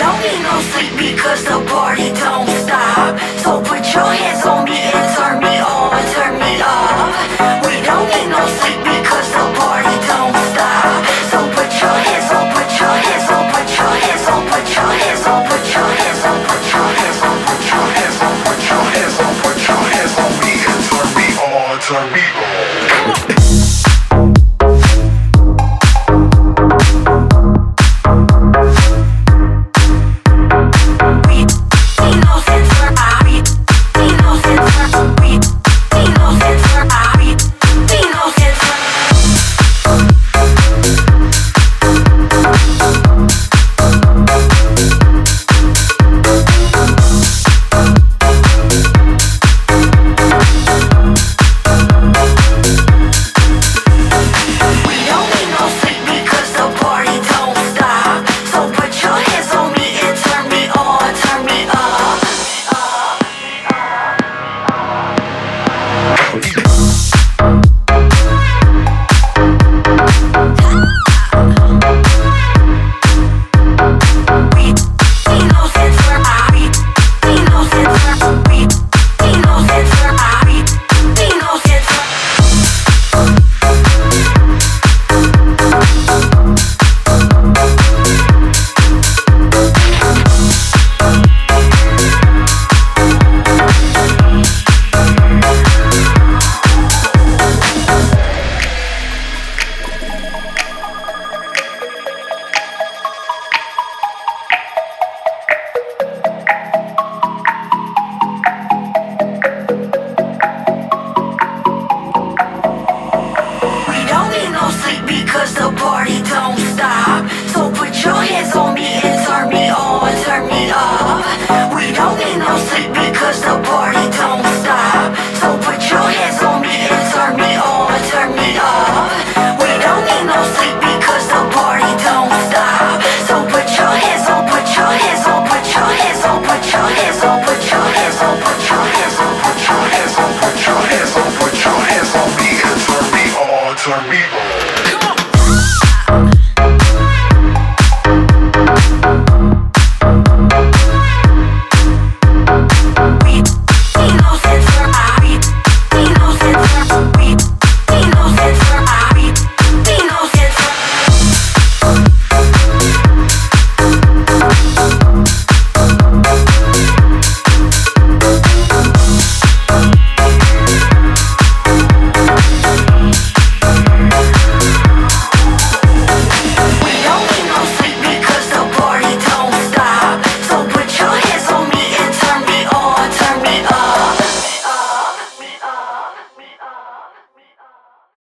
Don't need no sleep because the party don't stop. So put your hands on me and turn me on, turn me up. We don't need no sleep because the party don't stop. So put your hands on, put your hands on, put your hands on, put your hands on, put your hands on, put your hands on, put your hands on, put your hands on, put your hands on me and turn me on, turn me on. Bye. don't sleep because the party don't stop. So put your hands on me and turn me on, turn me up. We don't need no sleep because the party don't stop. So put your hands on me and turn me on, turn me up. We don't need no sleep because the party don't stop. So put your hands on, put your hands on, put your hands on, put your hands on, put your hands on, put your hands on, put your hands on, put your hands on, put your hands on me and turn me on, turn me on.